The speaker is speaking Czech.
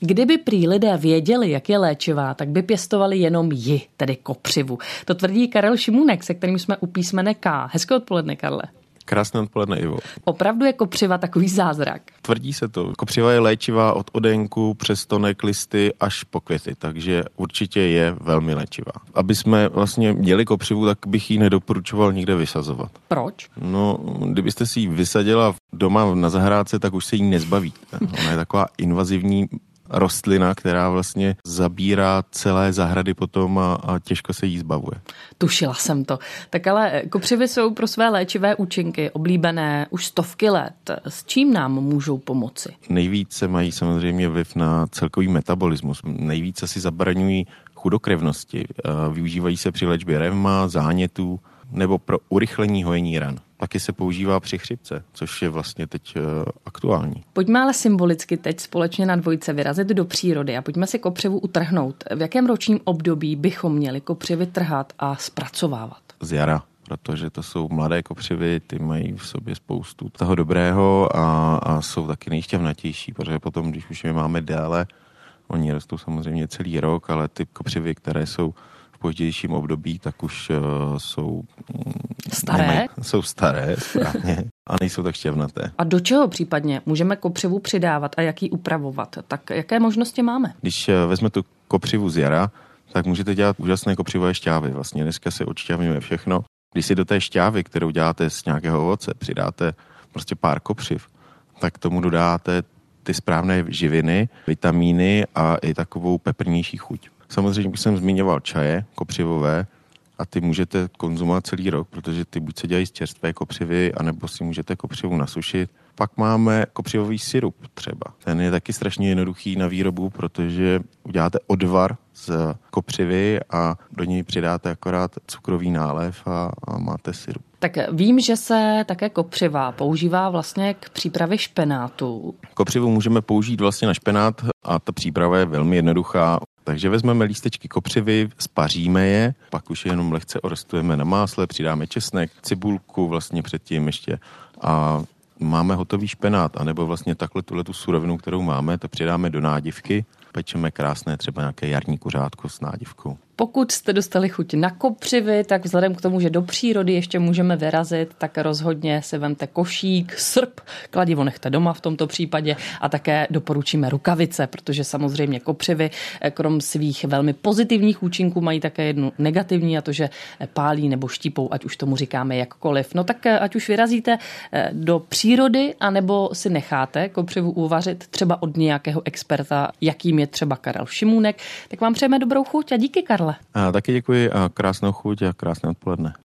Kdyby prý lidé věděli, jak je léčivá, tak by pěstovali jenom ji, tedy kopřivu. To tvrdí Karel Šimunek, se kterým jsme u písmene K. Hezké odpoledne, Karle. Krásné odpoledne, Ivo. Opravdu je kopřiva takový zázrak? Tvrdí se to. Kopřiva je léčivá od odenku přes tonek listy až po květy, takže určitě je velmi léčivá. Aby jsme vlastně měli kopřivu, tak bych ji nedoporučoval nikde vysazovat. Proč? No, kdybyste si ji vysadila doma na zahrádce, tak už se jí nezbavíte. Ona je taková invazivní rostlina, která vlastně zabírá celé zahrady potom a, a těžko se jí zbavuje. Tušila jsem to. Tak ale kopřivy jsou pro své léčivé účinky oblíbené už stovky let. S čím nám můžou pomoci? Nejvíce mají samozřejmě vliv na celkový metabolismus. Nejvíce si zabraňují chudokrevnosti. Využívají se při léčbě revma, zánětů nebo pro urychlení hojení ran taky se používá při chřipce, což je vlastně teď uh, aktuální. Pojďme ale symbolicky teď společně na dvojce vyrazit do přírody a pojďme si kopřivu utrhnout. V jakém ročním období bychom měli kopřivy trhat a zpracovávat? Z jara protože to jsou mladé kopřivy, ty mají v sobě spoustu toho dobrého a, a jsou taky nejšťavnatější, protože potom, když už je máme déle, oni rostou samozřejmě celý rok, ale ty kopřivy, které jsou v pozdějším období, tak už uh, jsou mm, staré. Nemají, jsou staré, správně, a nejsou tak šťavnaté. A do čeho případně můžeme kopřivu přidávat a jak ji upravovat? Tak jaké možnosti máme? Když uh, vezme tu kopřivu z jara, tak můžete dělat úžasné kopřivové šťávy. Vlastně dneska se odšťavňuje všechno. Když si do té šťávy, kterou děláte z nějakého ovoce, přidáte prostě pár kopřiv, tak tomu dodáte ty správné živiny, vitamíny a i takovou peprnější chuť. Samozřejmě už jsem zmiňoval čaje kopřivové a ty můžete konzumovat celý rok, protože ty buď se dělají z čerstvé kopřivy, anebo si můžete kopřivu nasušit. Pak máme kopřivový syrup třeba. Ten je taky strašně jednoduchý na výrobu, protože uděláte odvar z kopřivy a do něj přidáte akorát cukrový nálev a, a máte syrup. Tak vím, že se také kopřiva používá vlastně k přípravě špenátu. Kopřivu můžeme použít vlastně na špenát a ta příprava je velmi jednoduchá. Takže vezmeme lístečky kopřivy, spaříme je, pak už je jenom lehce orestujeme na másle, přidáme česnek, cibulku vlastně předtím ještě a máme hotový špenát, anebo vlastně takhle tuhle tu surovinu, kterou máme, to přidáme do nádivky, pečeme krásné třeba nějaké jarní kuřátko s nádivkou. Pokud jste dostali chuť na kopřivy, tak vzhledem k tomu, že do přírody ještě můžeme vyrazit, tak rozhodně si vemte košík, srp, kladivo nechte doma v tomto případě a také doporučíme rukavice, protože samozřejmě kopřivy, eh, krom svých velmi pozitivních účinků, mají také jednu negativní a to, že pálí nebo štípou, ať už tomu říkáme jakkoliv. No tak eh, ať už vyrazíte eh, do přírody, anebo si necháte kopřivu uvařit třeba od nějakého experta, jakým je třeba Karel Šimůnek, tak vám přejeme dobrou chuť a díky Karle. A taky děkuji a krásnou chuť a krásné odpoledne.